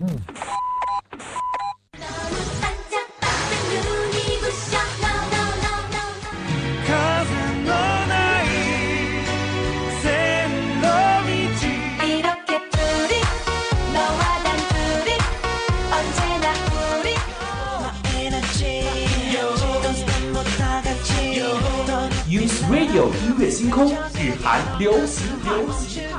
Use Radio 音乐星空，日韩流行流行。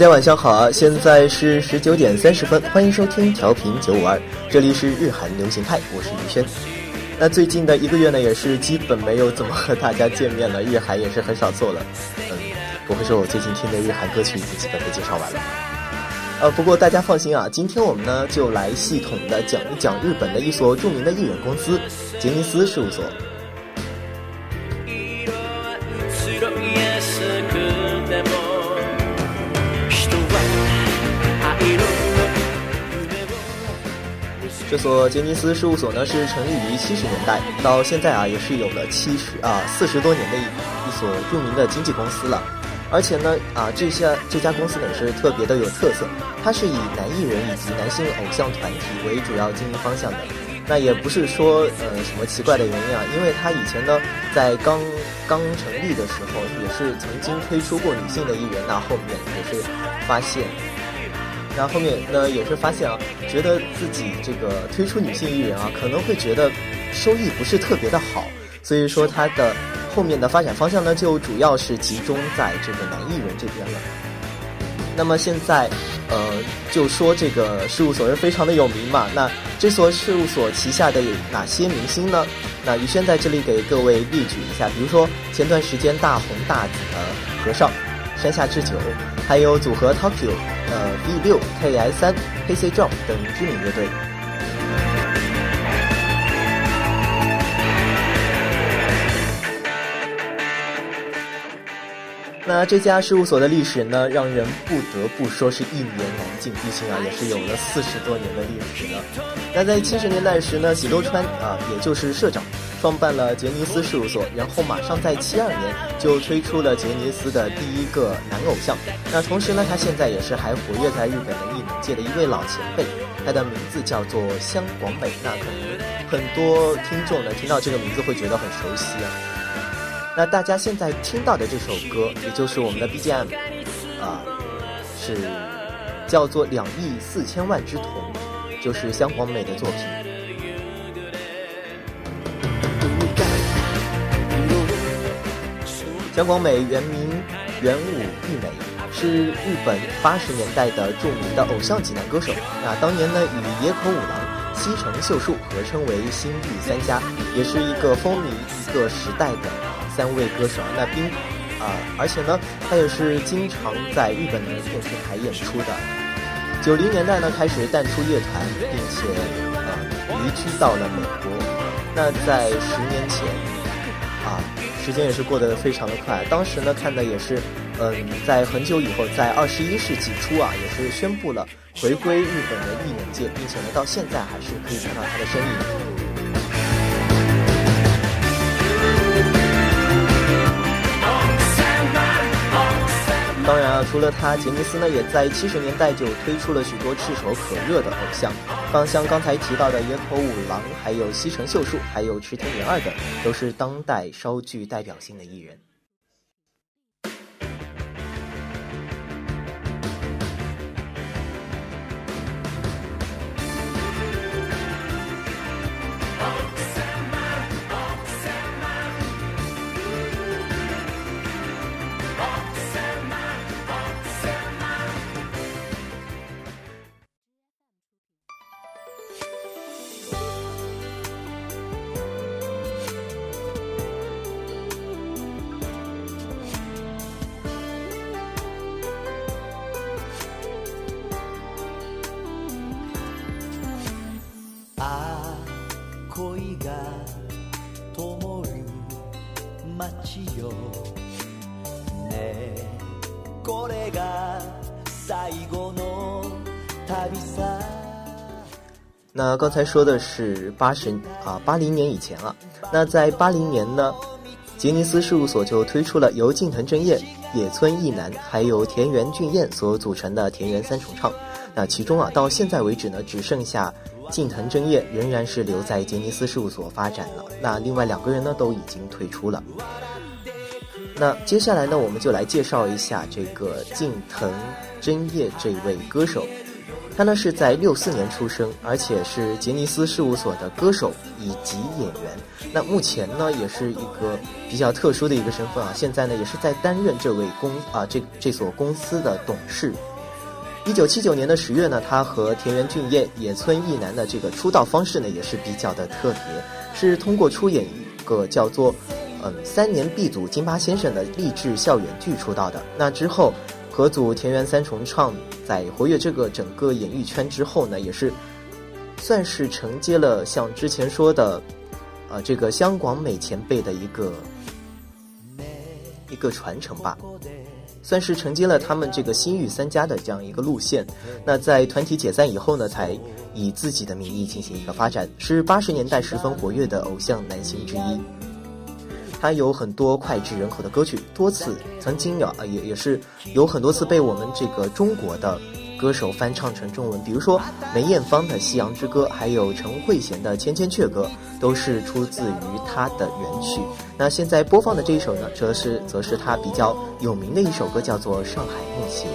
大家晚上好啊！现在是十九点三十分，欢迎收听调频九五二，这里是日韩流行派，我是宇轩。那最近的一个月呢，也是基本没有怎么和大家见面了，日韩也是很少做了。嗯，不会说我最近听的日韩歌曲已经基本被介绍完了。呃，不过大家放心啊，今天我们呢就来系统的讲一讲日本的一所著名的艺人公司——杰尼斯事务所。这所杰尼斯事务所呢是成立于七十年代，到现在啊也是有了七十啊四十多年的一一所著名的经纪公司了。而且呢啊这些这家公司呢也是特别的有特色，它是以男艺人以及男性偶像团体为主要经营方向的。那也不是说呃什么奇怪的原因啊，因为他以前呢在刚刚成立的时候也是曾经推出过女性的艺人，那后面也是发现。然后面呢，也是发现啊，觉得自己这个推出女性艺人啊，可能会觉得收益不是特别的好，所以说他的后面的发展方向呢，就主要是集中在这个男艺人这边了。那么现在，呃，就说这个事务所是非常的有名嘛，那这所事务所旗下的有哪些明星呢？那宇轩在这里给各位列举一下，比如说前段时间大红大紫的和尚。山下智久，还有组合 Tokyo，呃 B 六 K S 三、K C Drop 等知名乐队。那这家事务所的历史呢，让人不得不说是一言难尽，毕竟啊，也是有了四十多年的历史了。那在七十年代时呢，喜多川啊，也就是社长。创办了杰尼斯事务所，然后马上在七二年就推出了杰尼斯的第一个男偶像。那同时呢，他现在也是还活跃在日本的艺能界的一位老前辈，他的名字叫做香广美。那可能很多听众呢听到这个名字会觉得很熟悉啊。那大家现在听到的这首歌，也就是我们的 BGM，啊，是叫做《两亿四千万只瞳》，就是香广美的作品。香广美原名元武玉美，是日本八十年代的著名的偶像级男歌手。那当年呢，与野口五郎、西城秀树合称为新玉三家，也是一个风靡一个时代的三位歌手。那并啊，而且呢，他也是经常在日本的电视台演出的。九零年代呢，开始淡出乐团，并且呃移居到了美国。那在十年前。时间也是过得非常的快，当时呢看的也是，嗯，在很久以后，在二十一世纪初啊，也是宣布了回归日本的艺能界，并且呢到现在还是可以看到他的身影。当然啊，除了他，杰尼斯呢也在七十年代就推出了许多炙手可热的偶像，刚像刚才提到的野口五郎，还有西城秀树，还有池田绫二等，都是当代稍具代表性的艺人。那刚才说的是八十啊八零年以前啊，那在八零年呢，杰尼斯事务所就推出了由近藤真彦、野村义男还有田园俊彦所组成的田园三重唱。那其中啊，到现在为止呢，只剩下近藤真彦仍然是留在杰尼斯事务所发展了。那另外两个人呢，都已经退出了。那接下来呢，我们就来介绍一下这个近藤真彦这位歌手。他呢是在六四年出生，而且是杰尼斯事务所的歌手以及演员。那目前呢也是一个比较特殊的一个身份啊，现在呢也是在担任这位公啊这这所公司的董事。一九七九年的十月呢，他和田园俊彦、野村义男的这个出道方式呢也是比较的特别，是通过出演一个叫做嗯三年 B 组金八先生的励志校园剧出道的。那之后。合组田园三重唱，在活跃这个整个演艺圈之后呢，也是算是承接了像之前说的，呃，这个香港美前辈的一个一个传承吧，算是承接了他们这个新玉三家的这样一个路线。那在团体解散以后呢，才以自己的名义进行一个发展，是八十年代十分活跃的偶像男星之一。他有很多脍炙人口的歌曲，多次曾经有啊，也也是有很多次被我们这个中国的歌手翻唱成中文，比如说梅艳芳的《夕阳之歌》，还有陈慧娴的《千千阙歌》，都是出自于他的原曲。那现在播放的这一首呢，则是则是他比较有名的一首歌，叫做《上海梦行》。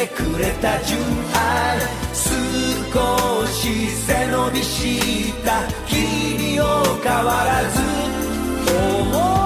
てくれた純愛。少し背伸びした。君を変わらず。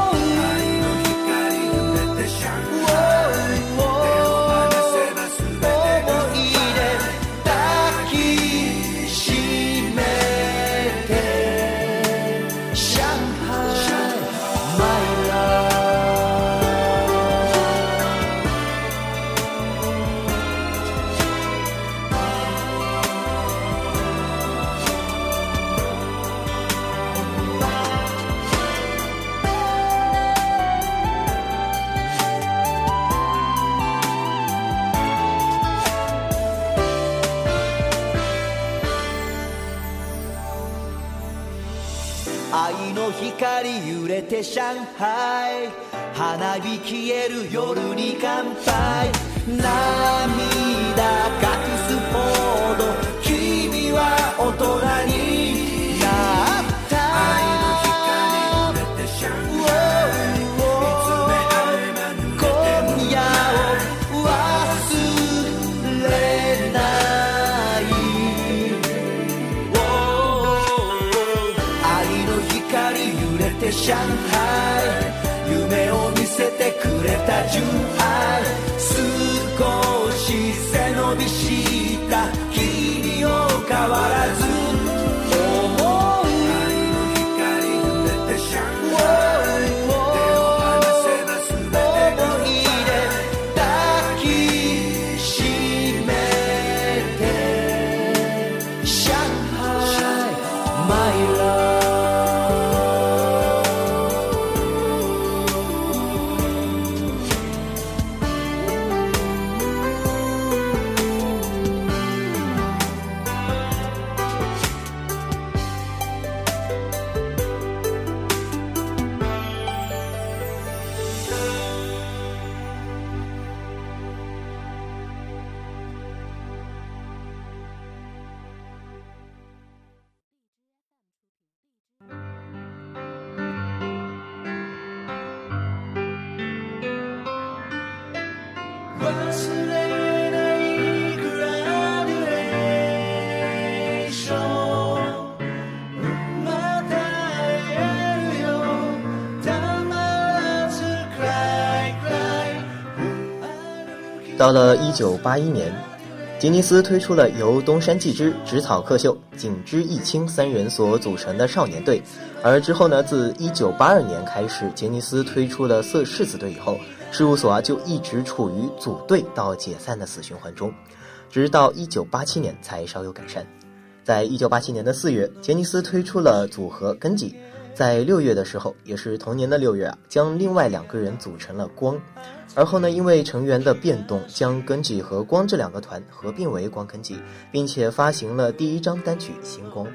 て上海。花火消える夜に乾杯。涙隠すほど君は大人になった。愛の光濡れて上海。今 that you are. 到了一九八一年，杰尼斯推出了由东山纪之、植草克秀、井之义清三人所组成的少年队。而之后呢，自一九八二年开始，杰尼斯推出了色柿子队以后，事务所啊就一直处于组队到解散的死循环中，直到一九八七年才稍有改善。在一九八七年的四月，杰尼斯推出了组合根基。在六月的时候，也是同年的六月啊，将另外两个人组成了光。而后呢，因为成员的变动，将根基和光这两个团合并为光根基，并且发行了第一张单曲《星光》。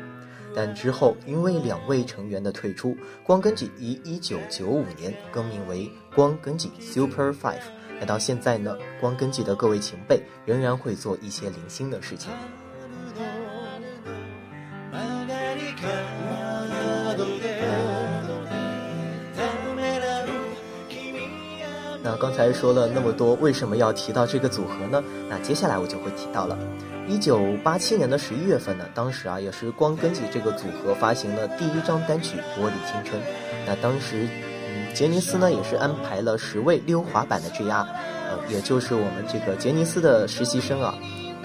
但之后因为两位成员的退出，光根基于一九九五年更名为光根基 Super Five。那到现在呢，光根基的各位前辈仍然会做一些零星的事情。那刚才说了那么多，为什么要提到这个组合呢？那接下来我就会提到了，一九八七年的十一月份呢，当时啊也是光根基这个组合发行了第一张单曲《玻璃青春》。那当时，嗯，杰尼斯呢也是安排了十位溜滑板的 JR，呃，也就是我们这个杰尼斯的实习生啊。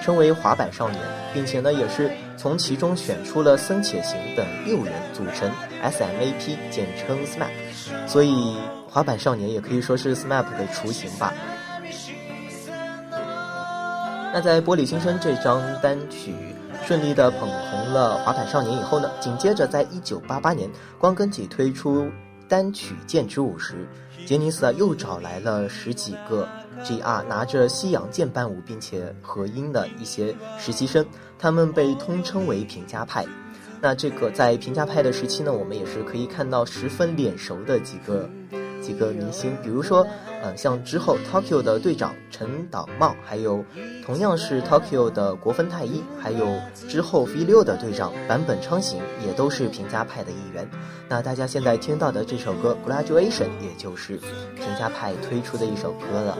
称为滑板少年，并且呢，也是从其中选出了森且行等六人组成 SMAP，简称 SMAP。所以，滑板少年也可以说是 SMAP 的雏形吧。那在《玻璃青春》这张单曲顺利的捧红了滑板少年以后呢，紧接着在1988年，光根体推出单曲《剑之舞》时，杰尼斯啊又找来了十几个。G.R. 拿着西洋剑伴舞并且合音的一些实习生，他们被通称为平家派。那这个在平家派的时期呢，我们也是可以看到十分脸熟的几个几个明星，比如说，嗯，像之后 Tokyo 的队长陈导茂，还有同样是 Tokyo 的国分太一，还有之后 V 六的队长坂本昌行，也都是平家派的一员。那大家现在听到的这首歌《Graduation》，也就是平家派推出的一首歌了。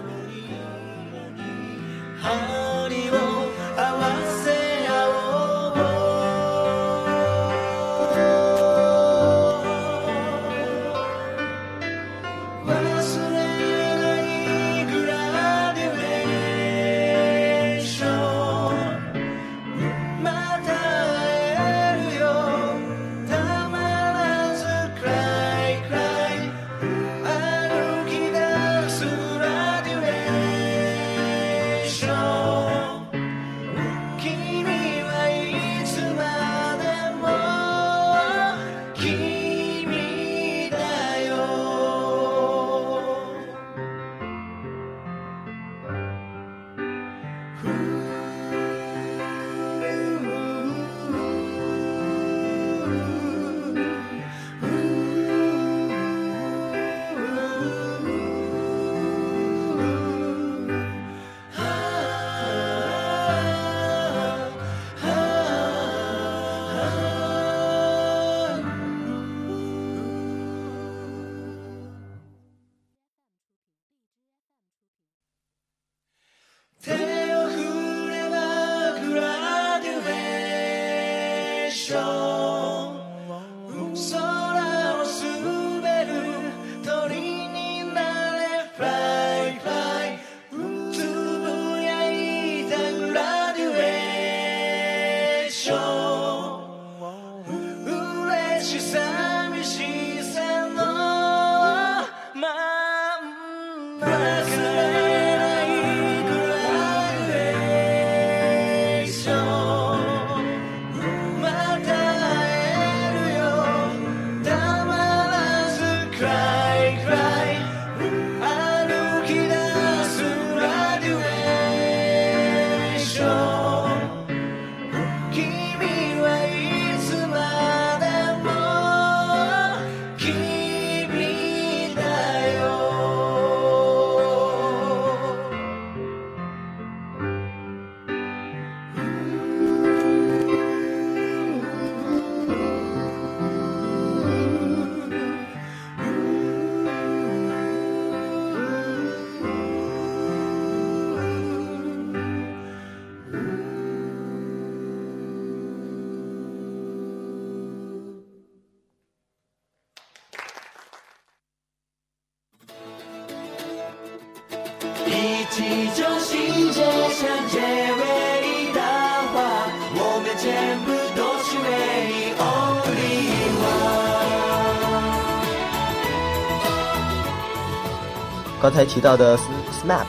刚才提到的 SMAP，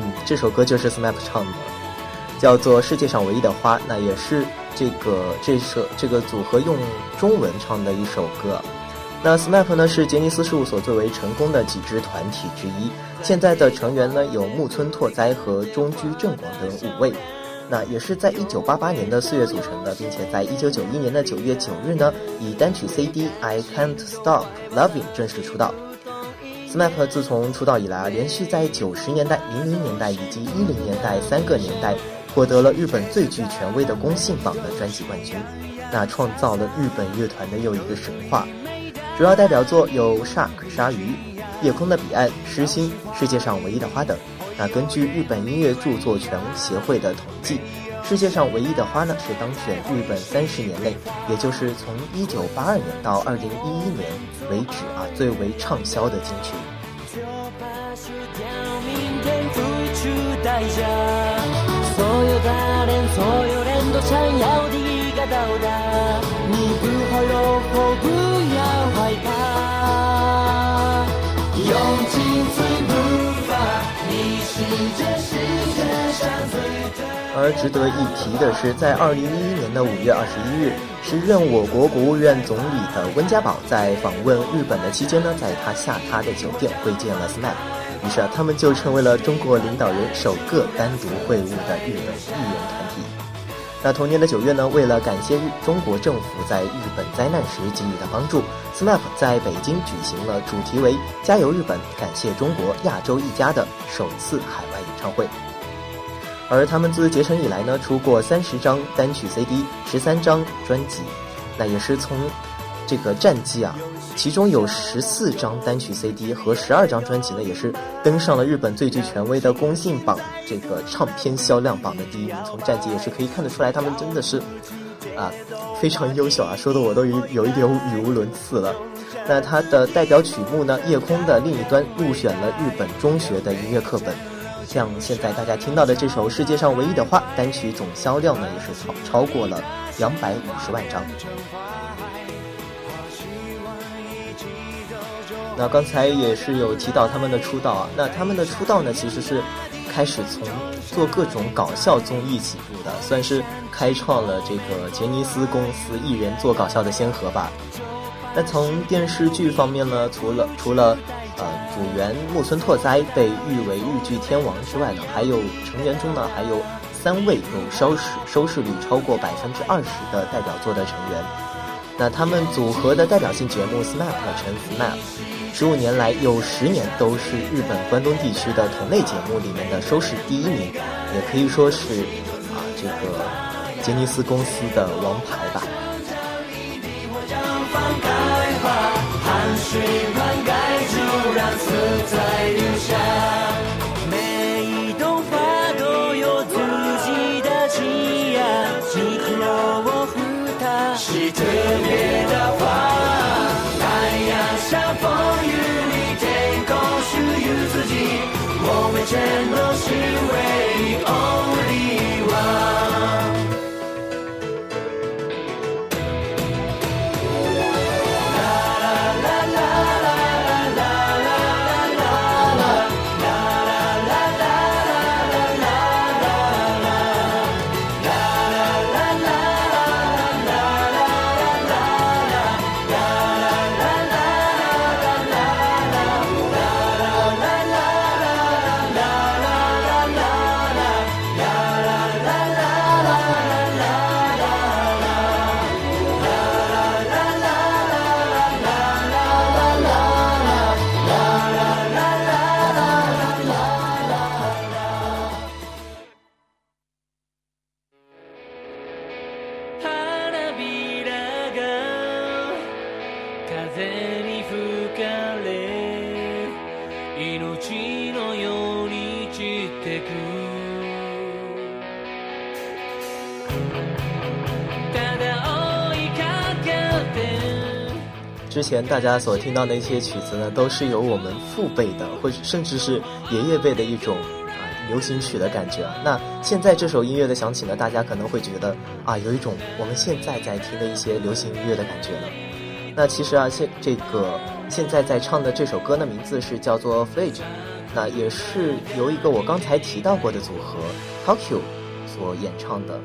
嗯，这首歌就是 SMAP 唱的，叫做《世界上唯一的花》，那也是这个这首这个组合用中文唱的一首歌。那 SMAP 呢是杰尼斯事务所最为成功的几支团体之一，现在的成员呢有木村拓哉和中居正广等五位。那也是在一九八八年的四月组成的，并且在一九九一年的九月九日呢，以单曲 CD《I Can't Stop Loving》正式出道。SMAP 自从出道以来啊，连续在九十年代、零零年代以及一零年代三个年代获得了日本最具权威的公信榜的专辑冠军，那创造了日本乐团的又一个神话。主要代表作有《Shark》鲨鱼、《夜空的彼岸》、《失心》、《世界上唯一的花》等。那根据日本音乐著作权协会的统计，世界上唯一的花呢是当选日本三十年内，也就是从一九八二年到二零一一年为止啊最为畅销的金曲。而值得一提的是，在二零一一年的五月二十一日，时任我国国务院总理的温家宝在访问日本的期间呢，在他下榻的酒店会见了 SMAP，于是啊，他们就成为了中国领导人首个单独会晤的日本议员团体。那同年的九月呢，为了感谢日中国政府在日本灾难时给予的帮助，SMAP 在北京举行了主题为“加油日本，感谢中国，亚洲一家”的首次海外演唱会。而他们自结成以来呢，出过三十张单曲 CD，十三张专辑，那也是从这个战绩啊，其中有十四张单曲 CD 和十二张专辑呢，也是登上了日本最具权威的公信榜这个唱片销量榜的第一名。从战绩也是可以看得出来，他们真的是啊非常优秀啊，说的我都有有一点语无伦次了。那他的代表曲目呢，《夜空的另一端》入选了日本中学的音乐课本。像现在大家听到的这首《世界上唯一的花》，单曲总销量呢也是超超过了两百五十万张。那刚才也是有提到他们的出道啊，那他们的出道呢其实是开始从做各种搞笑综艺起步的，算是开创了这个杰尼斯公司艺人做搞笑的先河吧。那从电视剧方面呢，除了除了。呃，组员木村拓哉被誉为日剧天王之外呢，还有成员中呢还有三位有收视收视率超过百分之二十的代表作的成员。那他们组合的代表性节目 SMAP 乘 SMAP，十五年来有十年都是日本关东地区的同类节目里面的收视第一名，也可以说是啊这个杰尼斯公司的王牌吧。色彩留下。前大家所听到的一些曲子呢，都是由我们父辈的，或者甚至是爷爷辈的一种啊流行曲的感觉。那现在这首音乐的响起呢，大家可能会觉得啊，有一种我们现在在听的一些流行音乐的感觉了。那其实啊，现这个现在在唱的这首歌的名字是叫做《Fage》，那也是由一个我刚才提到过的组合 Tokyo 所演唱的。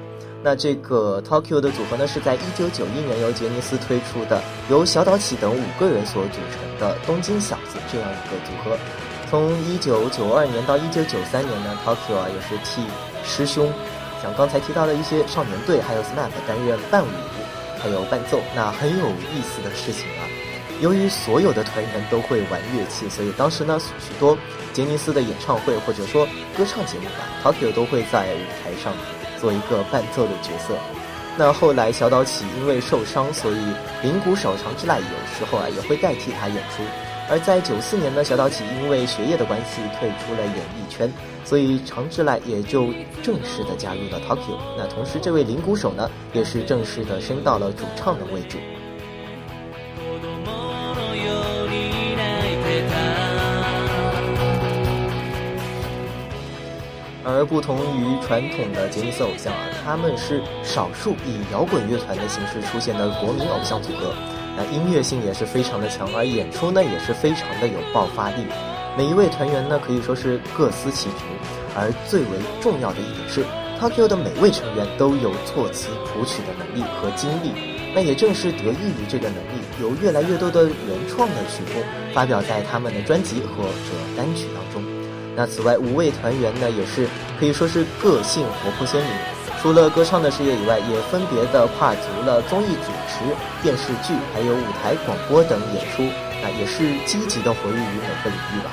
那这个 Tokyo 的组合呢，是在1991年由杰尼斯推出的，由小岛启等五个人所组成的东京小子这样一个组合。从1992年到1993年呢，Tokyo 啊也是替师兄，像刚才提到的一些少年队还有 SMAP 担任伴舞还有伴奏。那很有意思的事情啊，由于所有的团员都会玩乐器，所以当时呢许多杰尼斯的演唱会或者说歌唱节目吧，Tokyo 都会在舞台上。做一个伴奏的角色，那后来小岛启因为受伤，所以铃鼓手长之濑有时候啊也会代替他演出。而在九四年呢，小岛启因为学业的关系退出了演艺圈，所以长之濑也就正式的加入了 Tokyo。那同时，这位铃鼓手呢，也是正式的升到了主唱的位置。而不同于传统的杰尼斯偶像啊，他们是少数以摇滚乐团的形式出现的国民偶像组合。那音乐性也是非常的强，而演出呢也是非常的有爆发力。每一位团员呢可以说是各司其职，而最为重要的一点是，Tokyo 的每位成员都有作词谱曲的能力和经历。那也正是得益于这个能力，有越来越多的原创的曲风发表在他们的专辑或者单曲当中。那此外，五位团员呢，也是可以说是个性活泼鲜明。除了歌唱的事业以外，也分别的跨足了综艺主持、电视剧，还有舞台广播等演出。那也是积极的活跃于每个领域吧。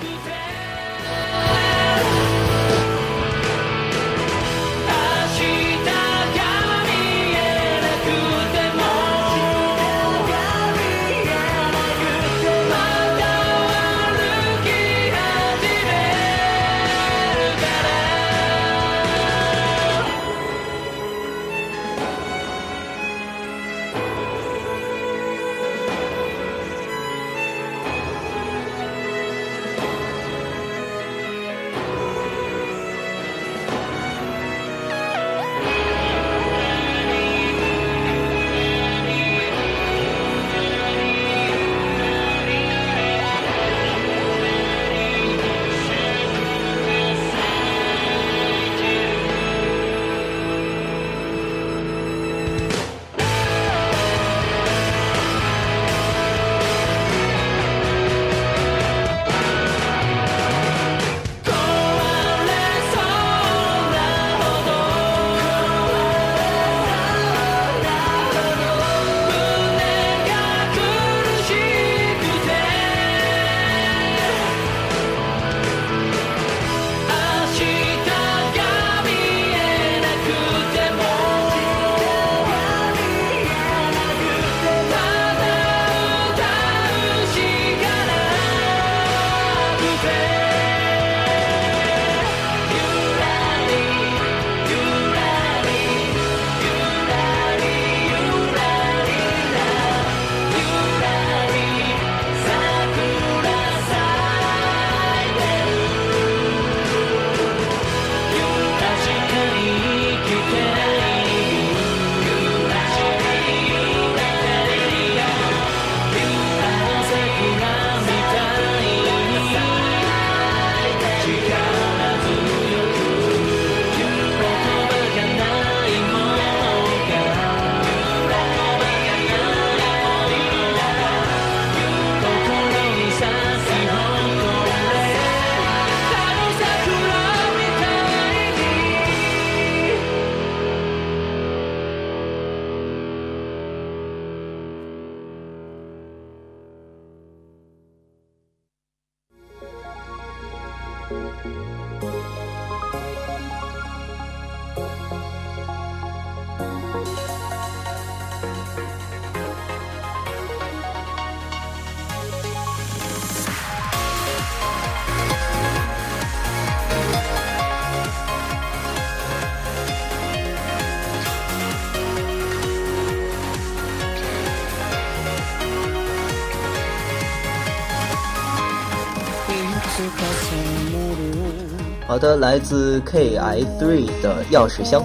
好的，来自 K I Three 的钥匙箱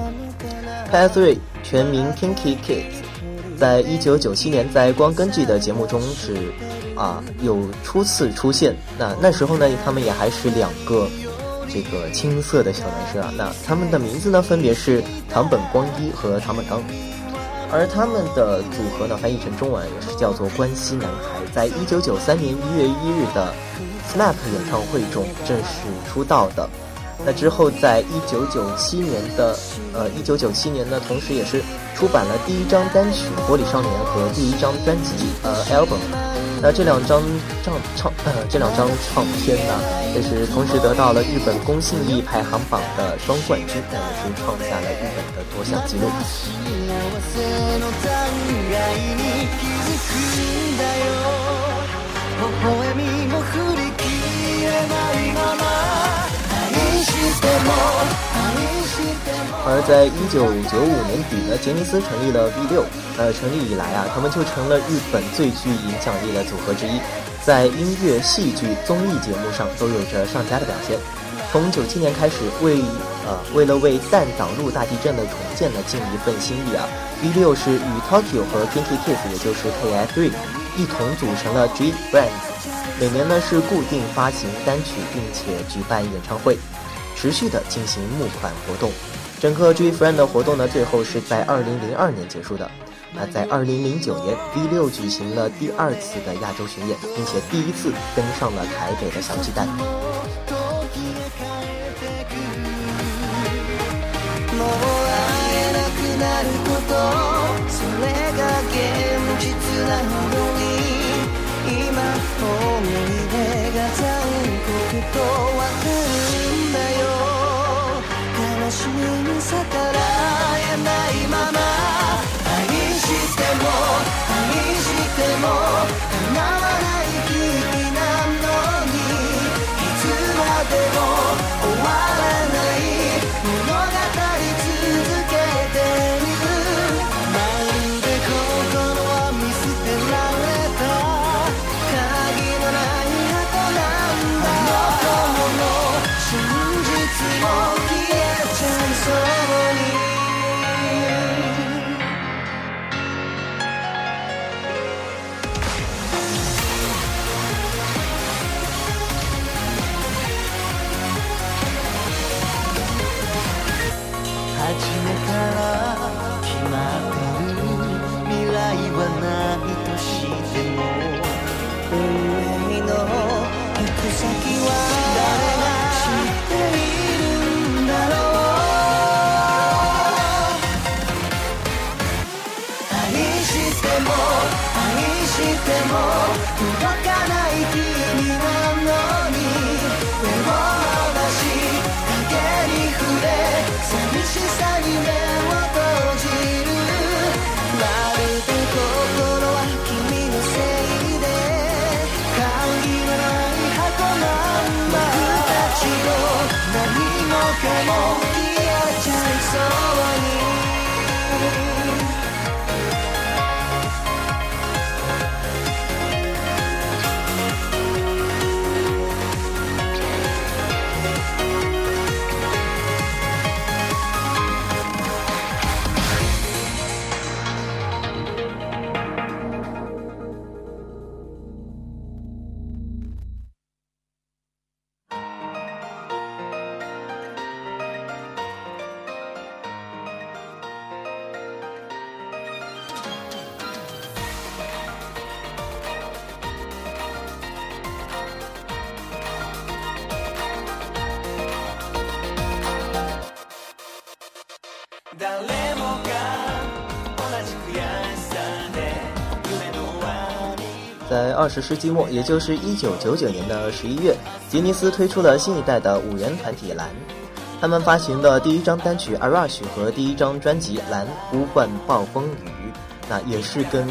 ，K I Three 全名 Kinky Kids，在一九九七年在光根剧的节目中是啊有初次出现。那那时候呢，他们也还是两个这个青涩的小男生啊。那他们的名字呢，分别是唐本光一和唐本刚。而他们的组合呢，翻译成中文也是叫做关西男孩，在一九九三年一月一日的 SNAP 演唱会中正式出道的。那之后，在一九九七年的呃一九九七年呢，同时也是出版了第一张单曲《玻璃少年》和第一张专辑呃 album。那这两张唱唱呃这两张唱片呢，也是同时得到了日本公信力排行榜的双冠军，那也是创下了日本的多项纪录。而在一九九五年底呢，杰尼斯成立了 V 六。呃，成立以来啊，他们就成了日本最具影响力的组合之一，在音乐、戏剧、综艺节目上都有着上佳的表现。从九七年开始，为呃为了为弹岛入大地震的重建呢尽一份心力啊，V 六是与 Tokyo 和 Kinki Kids，也就是 KF3 一同组成了 G Friends。每年呢是固定发行单曲，并且举办演唱会，持续的进行募款活动。整个 G Friend 的活动呢，最后是在二零零二年结束的。那在二零零九年，V 六举行了第二次的亚洲巡演，并且第一次登上了台北的小巨蛋。に逆らえないまま。愛しても愛しても二十世纪末，也就是一九九九年的十一月，杰尼斯推出了新一代的五人团体蓝。他们发行的第一张单曲《A Rush》和第一张专辑《蓝呼唤暴风雨》，那也是跟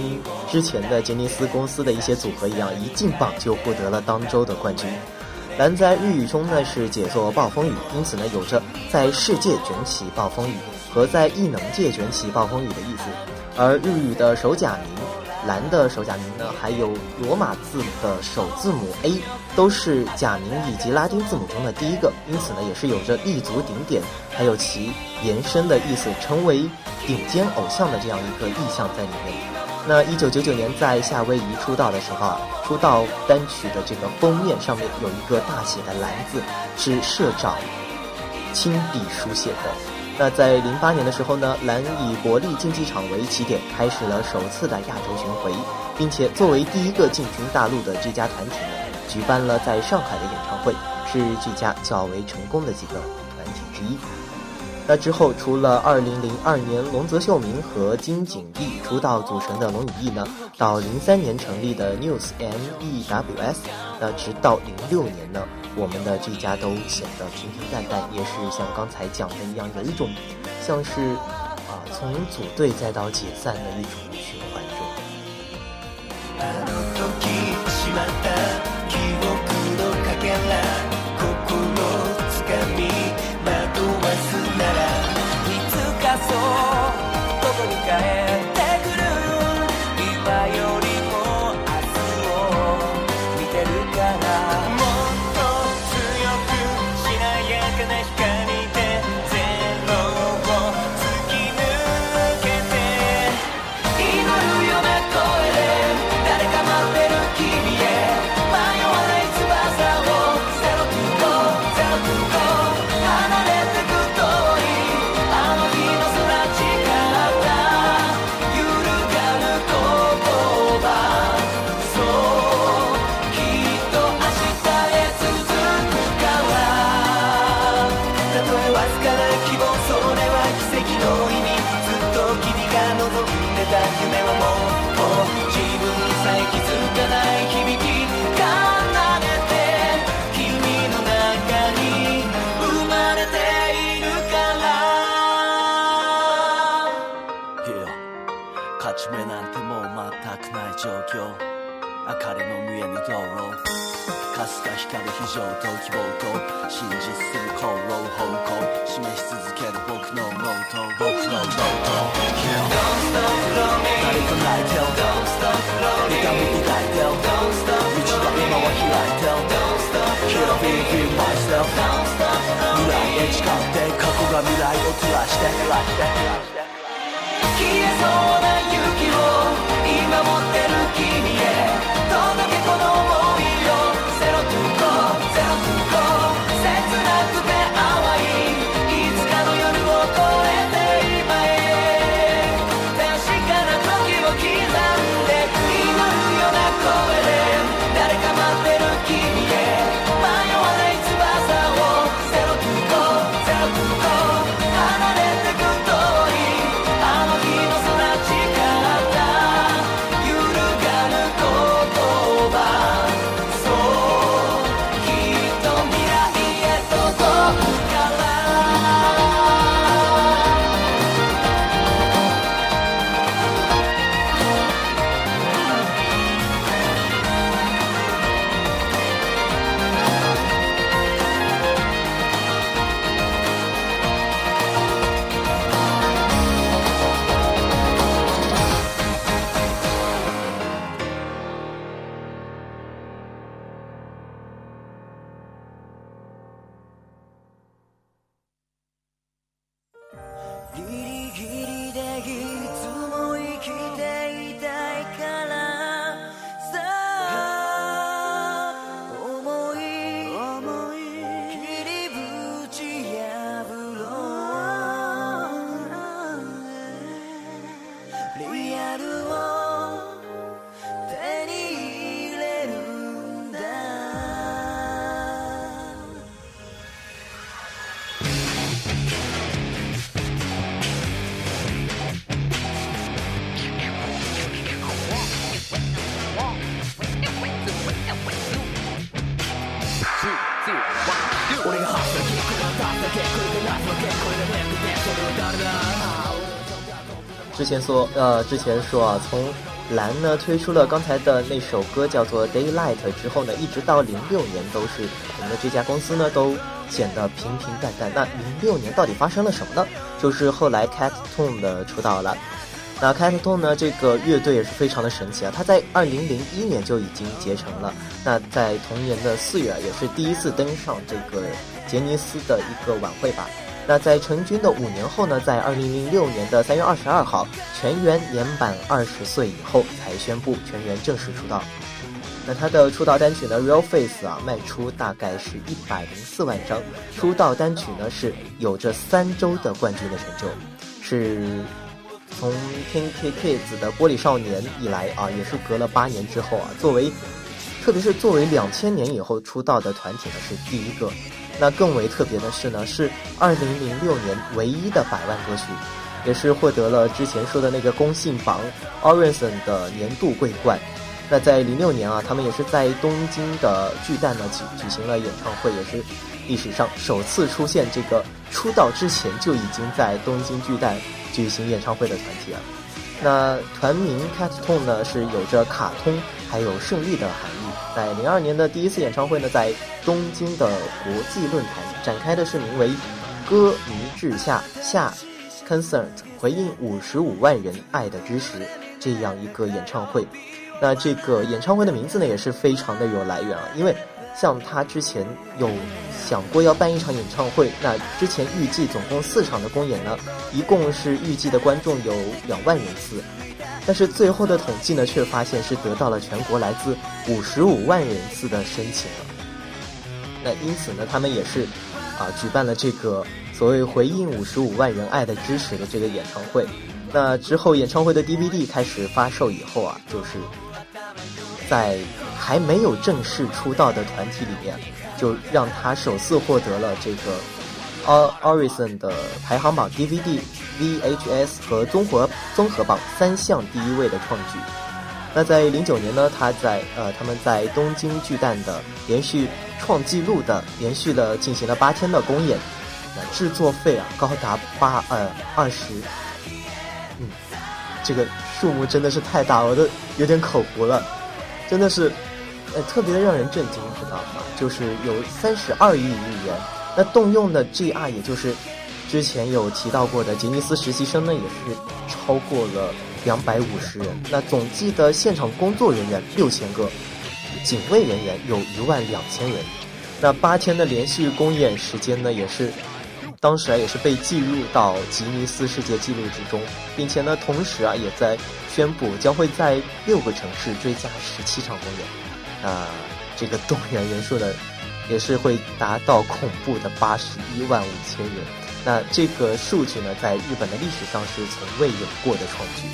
之前的杰尼斯公司的一些组合一样，一进榜就获得了当周的冠军。蓝在日语中呢是解作暴风雨，因此呢有着在世界卷起暴风雨和在异能界卷起暴风雨的意思。而日语的首假名。蓝的首假名呢，还有罗马字的首字母 A，都是假名以及拉丁字母中的第一个，因此呢，也是有着立足顶点，还有其延伸的意思，成为顶尖偶像的这样一个意象在里面。那一九九九年在夏威夷出道的时候啊，出道单曲的这个封面上面有一个大写的蓝字，是社长亲笔书写的。那在零八年的时候呢，蓝以国立竞技场为起点，开始了首次的亚洲巡回，并且作为第一个进军大陆的这家团体呢，举办了在上海的演唱会，是这家较为成功的几个团体之一。那之后，除了2002年龙泽秀明和金景逸出道组成的龙与翼呢，到03年成立的 News M E W S，那直到06年呢，我们的这家都显得平平淡淡，也是像刚才讲的一样，有一种像是啊从组队再到解散的一种循环中。開いて Don't stop Here begin my step Don't stop 未来へ誓って過去が未来を照らして照らして消えそう之前说，呃，之前说啊，从蓝呢推出了刚才的那首歌叫做《Daylight》之后呢，一直到零六年都是我们的这家公司呢都显得平平淡淡。那零六年到底发生了什么呢？就是后来 Cat Tone 的出道了。那 Cat Tone 呢这个乐队也是非常的神奇啊，他在二零零一年就已经结成了。那在同年的四月，也是第一次登上这个杰尼斯的一个晚会吧。那在成军的五年后呢，在二零零六年的三月二十二号，全员年满二十岁以后才宣布全员正式出道。那他的出道单曲呢，《Real Face》啊，卖出大概是一百零四万张。出道单曲呢，是有着三周的冠军的成就，是从 Pink Kids 的《玻璃少年》以来啊，也是隔了八年之后啊，作为，特别是作为两千年以后出道的团体呢，是第一个。那更为特别的是呢，是二零零六年唯一的百万歌曲，也是获得了之前说的那个公信榜 Orison 的年度桂冠。那在零六年啊，他们也是在东京的巨蛋呢举举行了演唱会，也是历史上首次出现这个出道之前就已经在东京巨蛋举行演唱会的团体啊。那团名 Cat Tone 呢是有着卡通还有胜利的含义。在零二年的第一次演唱会呢，在东京的国际论坛展开的是名为“歌迷志下下 Concert” 回应五十五万人爱的支持这样一个演唱会。那这个演唱会的名字呢，也是非常的有来源啊，因为像他之前有想过要办一场演唱会，那之前预计总共四场的公演呢，一共是预计的观众有两万人次，但是最后的统计呢，却发现是得到了全国来自五十五万人次的申请了。那因此呢，他们也是啊举办了这个所谓回应五十五万人爱的支持的这个演唱会。那之后演唱会的 DVD 开始发售以后啊，就是。在还没有正式出道的团体里面，就让他首次获得了这个 O Orison 的排行榜 DVD、VHS 和综合综合榜三项第一位的创举。那在零九年呢，他在呃他们在东京巨蛋的连续创纪录的连续的进行了八天的公演，那制作费啊高达八呃二十，嗯，这个数目真的是太大，我都有点口糊了。真的是，呃，特别的让人震惊，知道吗？就是有三十二亿日元，那动用的 GR，也就是之前有提到过的吉尼斯实习生呢，也是超过了两百五十人。那总计的现场工作人员六千个，警卫人员有一万两千人。那八天的连续公演时间呢，也是当时啊，也是被记录到吉尼斯世界纪录之中，并且呢，同时啊，也在。宣布将会在六个城市追加十七场公演，那这个动员人数呢，也是会达到恐怖的八十一万五千人。那这个数据呢，在日本的历史上是从未有过的创举。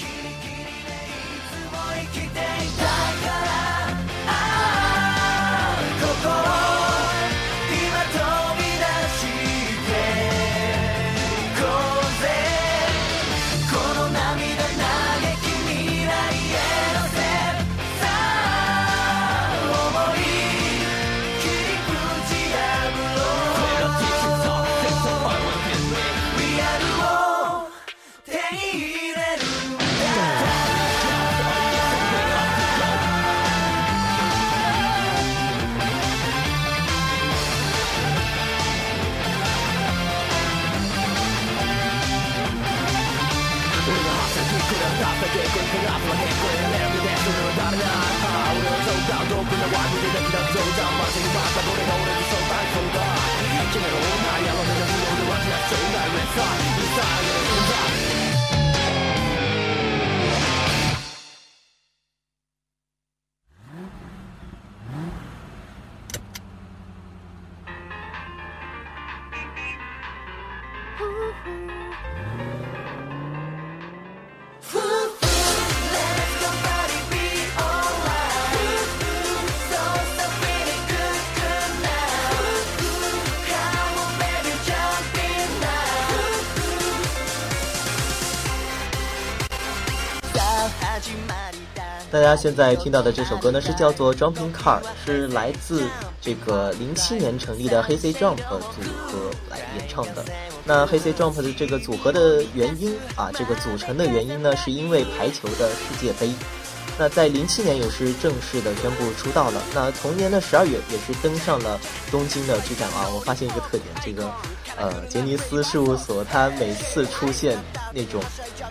せにまたこれが俺の正体存在決めろ女やわめが無能でわきなくそうなるレッサー现在听到的这首歌呢，是叫做《Jumping Car》，是来自这个零七年成立的黑 C Jump 组合来演唱的。那黑 C Jump 的这个组合的原因啊，这个组成的原因呢，是因为排球的世界杯。那在零七年也是正式的宣布出道了。那同年的十二月也是登上了东京的巨蛋啊。我发现一个特点，这个呃杰尼斯事务所，它每次出现那种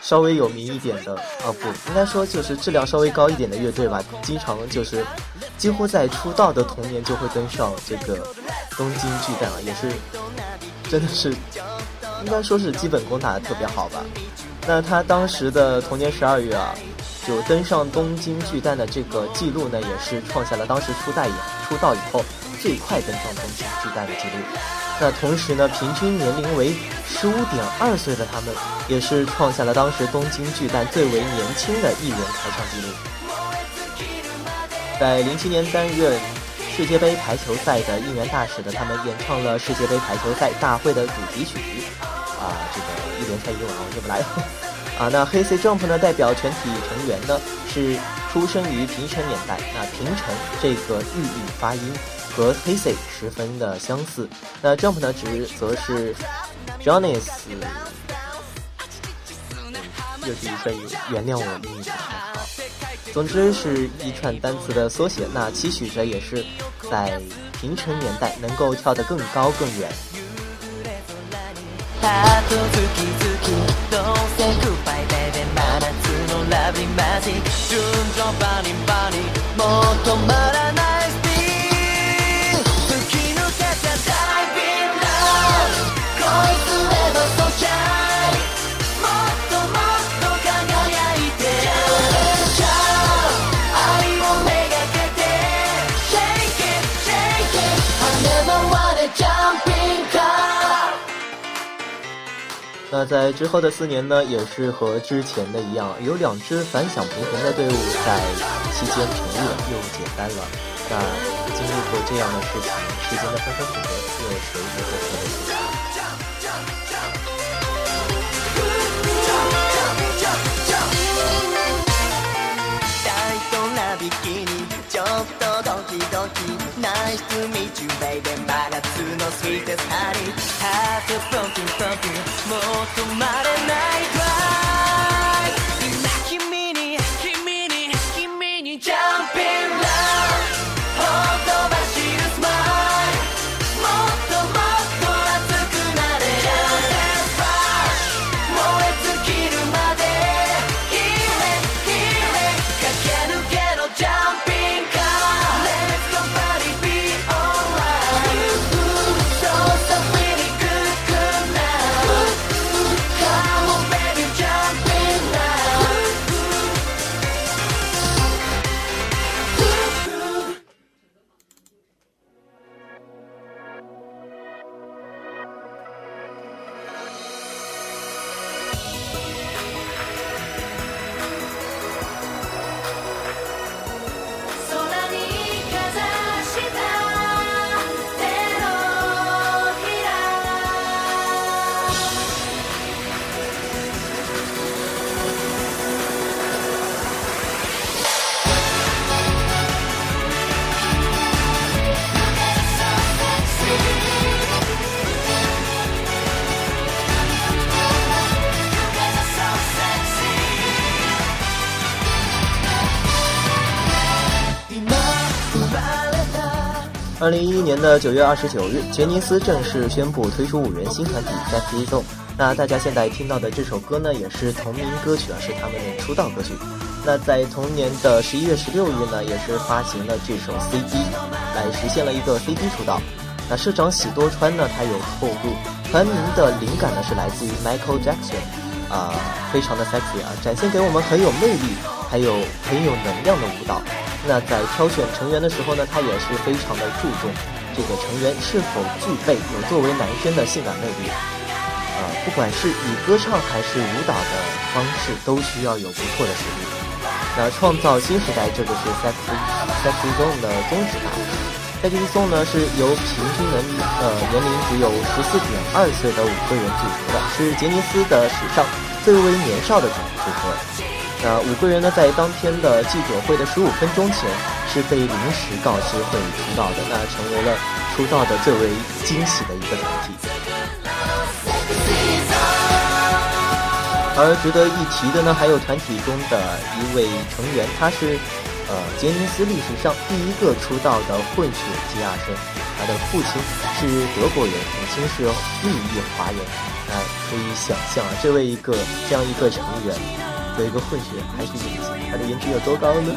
稍微有名一点的啊，不应该说就是质量稍微高一点的乐队吧，经常就是几乎在出道的同年就会登上这个东京巨蛋啊，也是真的是应该说是基本功打得特别好吧。那他当时的同年十二月啊，就登上东京巨蛋的这个记录呢，也是创下了当时初代以出道以后最快登上东京巨蛋的记录。那同时呢，平均年龄为十五点二岁的他们，也是创下了当时东京巨蛋最为年轻的艺人开唱记录。在零七年担任世界杯排球赛的应援大使的他们，演唱了世界杯排球赛大会的主题曲。啊，这个一连串英文我就不来了。啊，那黑 C Jump 呢，代表全体成员呢是出生于平成年代。那平成这个日语发音和黑 C 十分的相似。那 Jump 呢，值则是 Johnny's。又是一串语，原谅我英语不太好。总之是一串单词的缩写。那期许着也是在平成年代能够跳得更高更远。那在之后的四年呢，也是和之前的一样，有两支反响平衡的队伍在期间成立了，又简单了。那经历过这样的事情，时间的分分合合，又谁能够说得出？nice to meet のスイーツスハ。ハートポンキンポンキン。もう止まれないわ。二零一一年的九月二十九日，杰尼斯正式宣布推出五人新团体 Sexy Zone。那大家现在听到的这首歌呢，也是同名歌曲啊，是他们的出道歌曲。那在同年的十一月十六日呢，也是发行了这首 CD，来实现了一个 CD 出道。那社长喜多川呢，他有透露，团名的灵感呢是来自于 Michael Jackson，啊，非常的 sexy 啊，展现给我们很有魅力，还有很有能量的舞蹈。那在挑选成员的时候呢，他也是非常的注重这个成员是否具备有作为男生的性感魅力。呃，不管是以歌唱还是舞蹈的方式，都需要有不错的实力。那创造新时代，这个是 Sexy Sexy Zone 的宗旨吧？Sexy Zone 呢是由平均年龄呃年龄只有十四点二岁的五个人组成的，是杰尼斯的史上最为年少的组组合。那五个人呢，在当天的记者会的十五分钟前是被临时告知会出道的，那成为了出道的最为惊喜的一个团体。而值得一提的呢，还有团体中的一位成员，他是呃杰尼斯历史上第一个出道的混血吉亚生，他的父亲是德国人，母亲是日裔华人。那可以想象啊，这位一个这样一个成员。有一个混血还是，他的颜值有多高呢？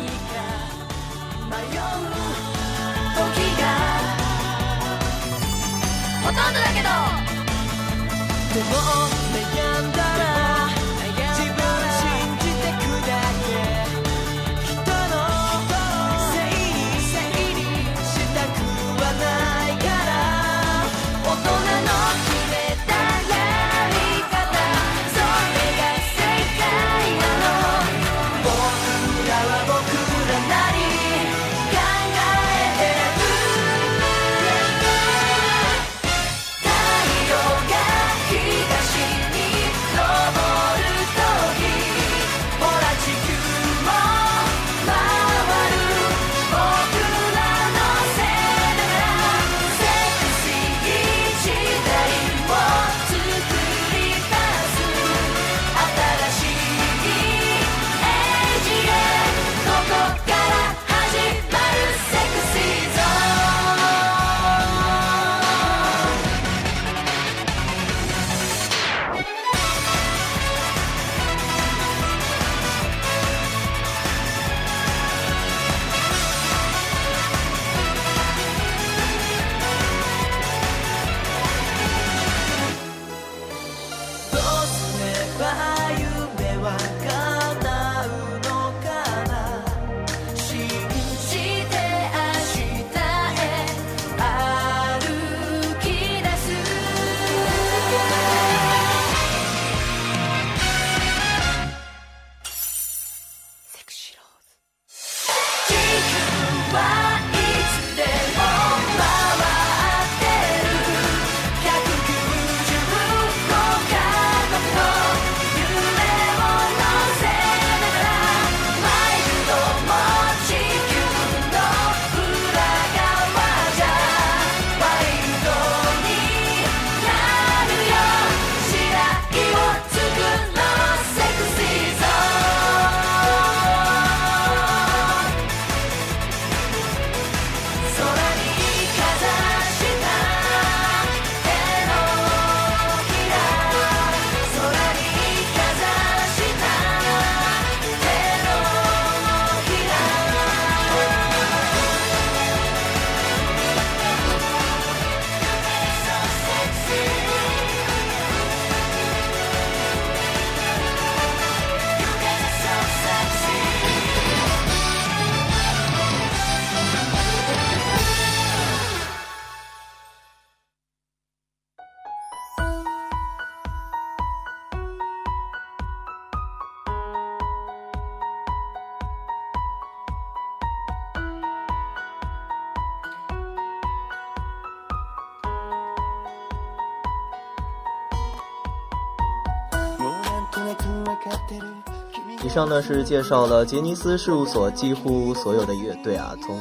上呢是介绍了杰尼斯事务所几乎所有的乐队啊，从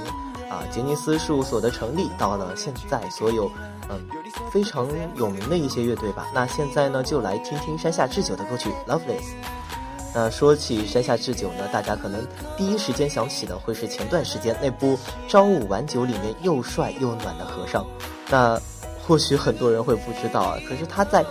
啊杰尼斯事务所的成立到了现在所有嗯非常有名的一些乐队吧。那现在呢就来听听山下智久的歌曲《Loveless》。那说起山下智久呢，大家可能第一时间想起的会是前段时间那部《朝五晚九》里面又帅又暖的和尚。那或许很多人会不知道啊，可是他在。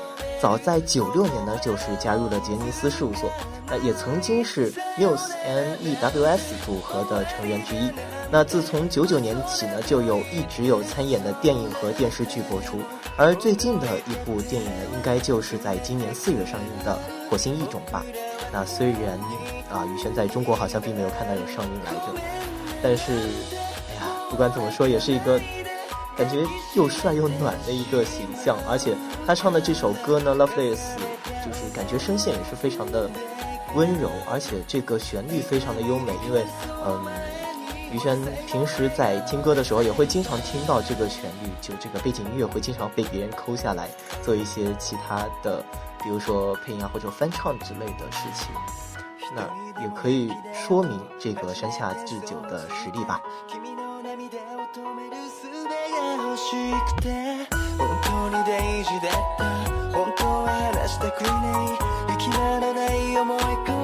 早在九六年呢，就是加入了杰尼斯事务所，那也曾经是 Muse N E W S 组合的成员之一。那自从九九年起呢，就有一直有参演的电影和电视剧播出。而最近的一部电影呢，应该就是在今年四月上映的《火星异种》吧。那虽然啊，宇轩在中国好像并没有看到有上映来着，但是，哎呀，不管怎么说，也是一个。感觉又帅又暖的一个形象，而且他唱的这首歌呢，《Loveless》，就是感觉声线也是非常的温柔，而且这个旋律非常的优美。因为，嗯，于轩平时在听歌的时候也会经常听到这个旋律，就这个背景音乐会经常被别人抠下来做一些其他的，比如说配音啊或者翻唱之类的事情。那也可以说明这个山下智久的实力吧。しくて本当に大事だった。本当は話したくない。生きらない思い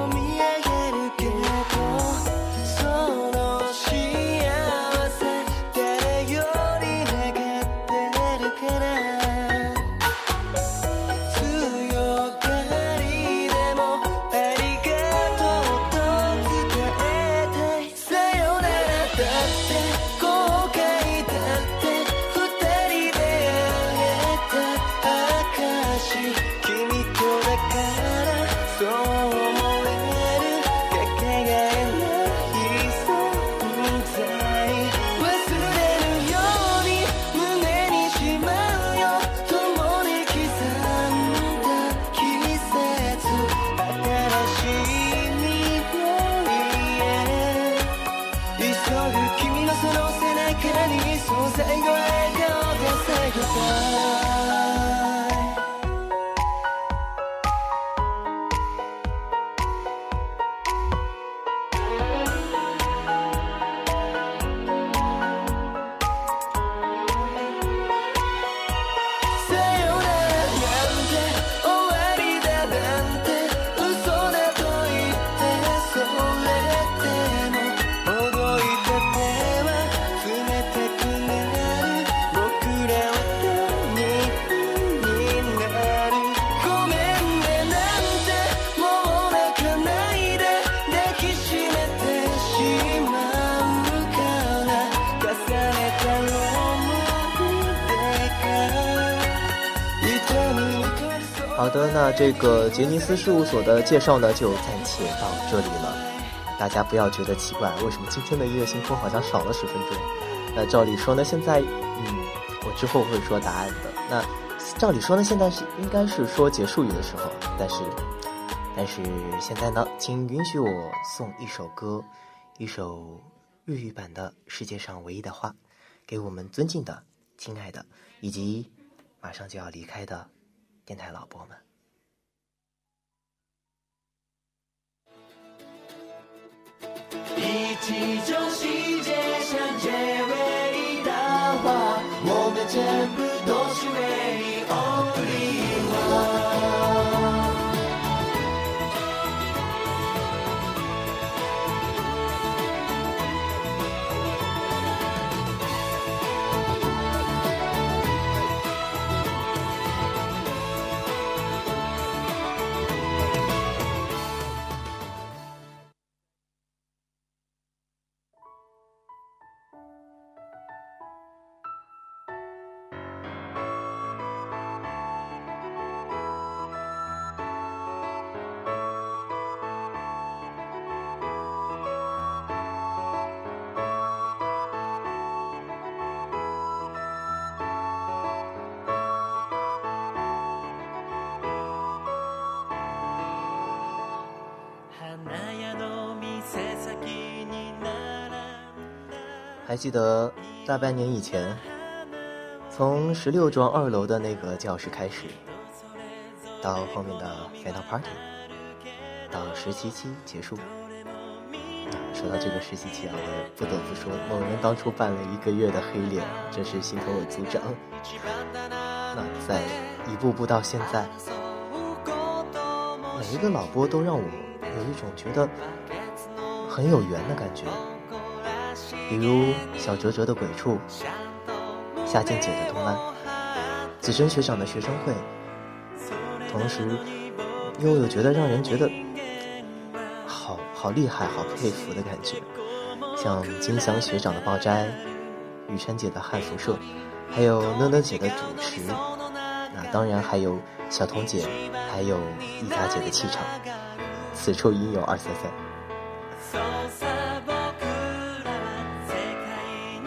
的，那这个杰尼斯事务所的介绍呢，就暂且到这里了。大家不要觉得奇怪，为什么今天的音乐星空好像少了十分钟？那照理说呢，现在，嗯，我之后会说答案的。那照理说呢，现在是应该是说结束语的时候，但是，但是现在呢，请允许我送一首歌，一首日语版的《世界上唯一的花》，给我们尊敬的、亲爱的以及马上就要离开的电台老伯们。一起救世界上最伟大化，我们全部都是唯还记得大半年以前，从十六幢二楼的那个教室开始，到后面的 final party，到实习期结束。说到这个实习期啊，我不得不说，某人当初办了一个月的黑脸，真是心疼我组长。那在一步步到现在，每一个老波都让我有一种觉得很有缘的感觉。比如小哲哲的鬼畜，夏静姐的动漫，子珍学长的学生会，同时又有觉得让人觉得好好厉害、好佩服的感觉，像金香学长的爆斋，雨辰姐的汉服社，还有乐乐姐的主持，那当然还有小彤姐，还有一佳姐的气场，此处应有二三三。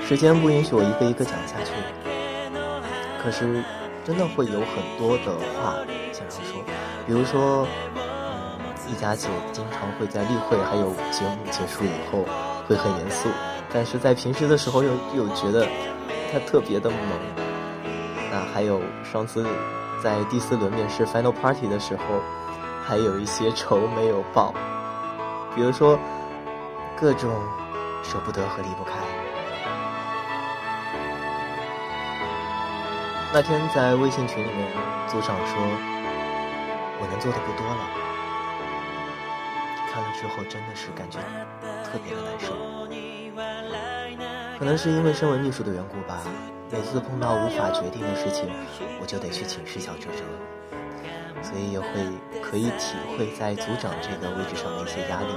时间不允许我一个一个讲下去，可是真的会有很多的话想要说，比如说，嗯，一家姐经常会在例会还有节目结束以后会很严肃，但是在平时的时候又又觉得她特别的萌。那还有上次在第四轮面试 final party 的时候，还有一些仇没有报，比如说各种舍不得和离不开。那天在微信群里面，组长说：“我能做的不多了。”看了之后，真的是感觉特别的难受。可能是因为身为秘书的缘故吧，每次碰到无法决定的事情，我就得去请示小哲哲，所以也会可以体会在组长这个位置上的一些压力。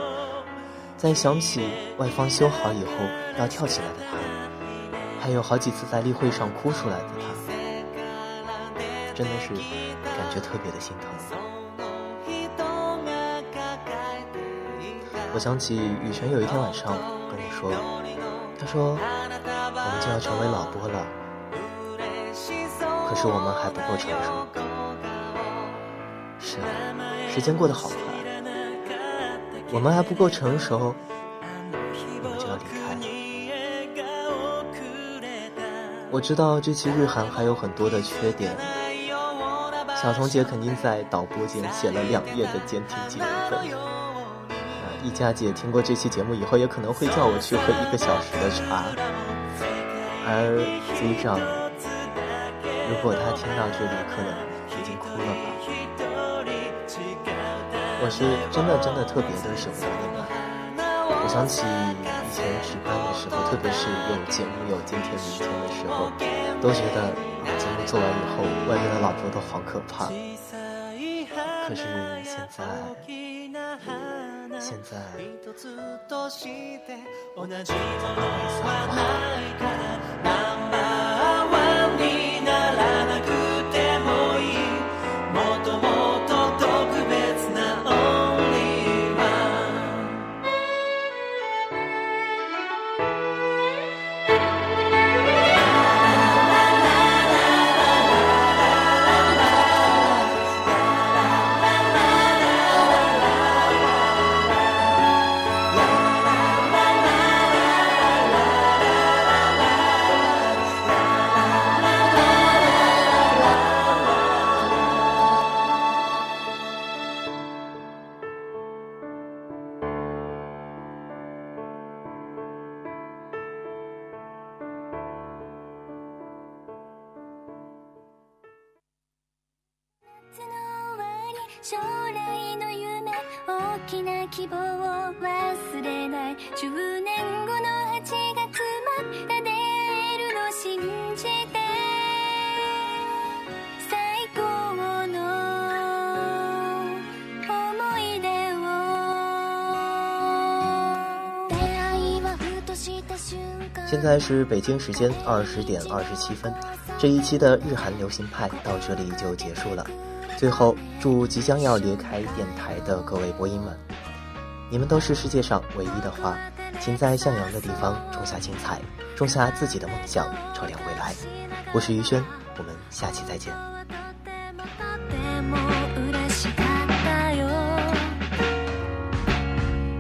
在想起外方修好以后要跳起来的他，还有好几次在例会上哭出来的他。真的是感觉特别的心疼。我想起雨辰有一天晚上跟我说，他说我们就要成为老波了，可是我们还不够成熟。是啊，时间过得好快，我们还不够成熟，我们就要离开了。我知道这期日韩还有很多的缺点。小彤姐肯定在导播间写了两页的监听记录本。那一佳姐听过这期节目以后，也可能会叫我去喝一个小时的茶。而组长，如果他听到这里，可能已经哭了吧。我是真的真的特别的舍不得你们。我想起时候，特别是有节目有今天明天的时候，都觉得节目。做完以后，外面的老婆都好可怕。可是现在，现在，我没撒谎。在是北京时间二十点二十七分，这一期的日韩流行派到这里就结束了。最后，祝即将要离开电台的各位播音们，你们都是世界上唯一的花，请在向阳的地方种下精彩，种下自己的梦想，照亮未来。我是于轩，我们下期再见。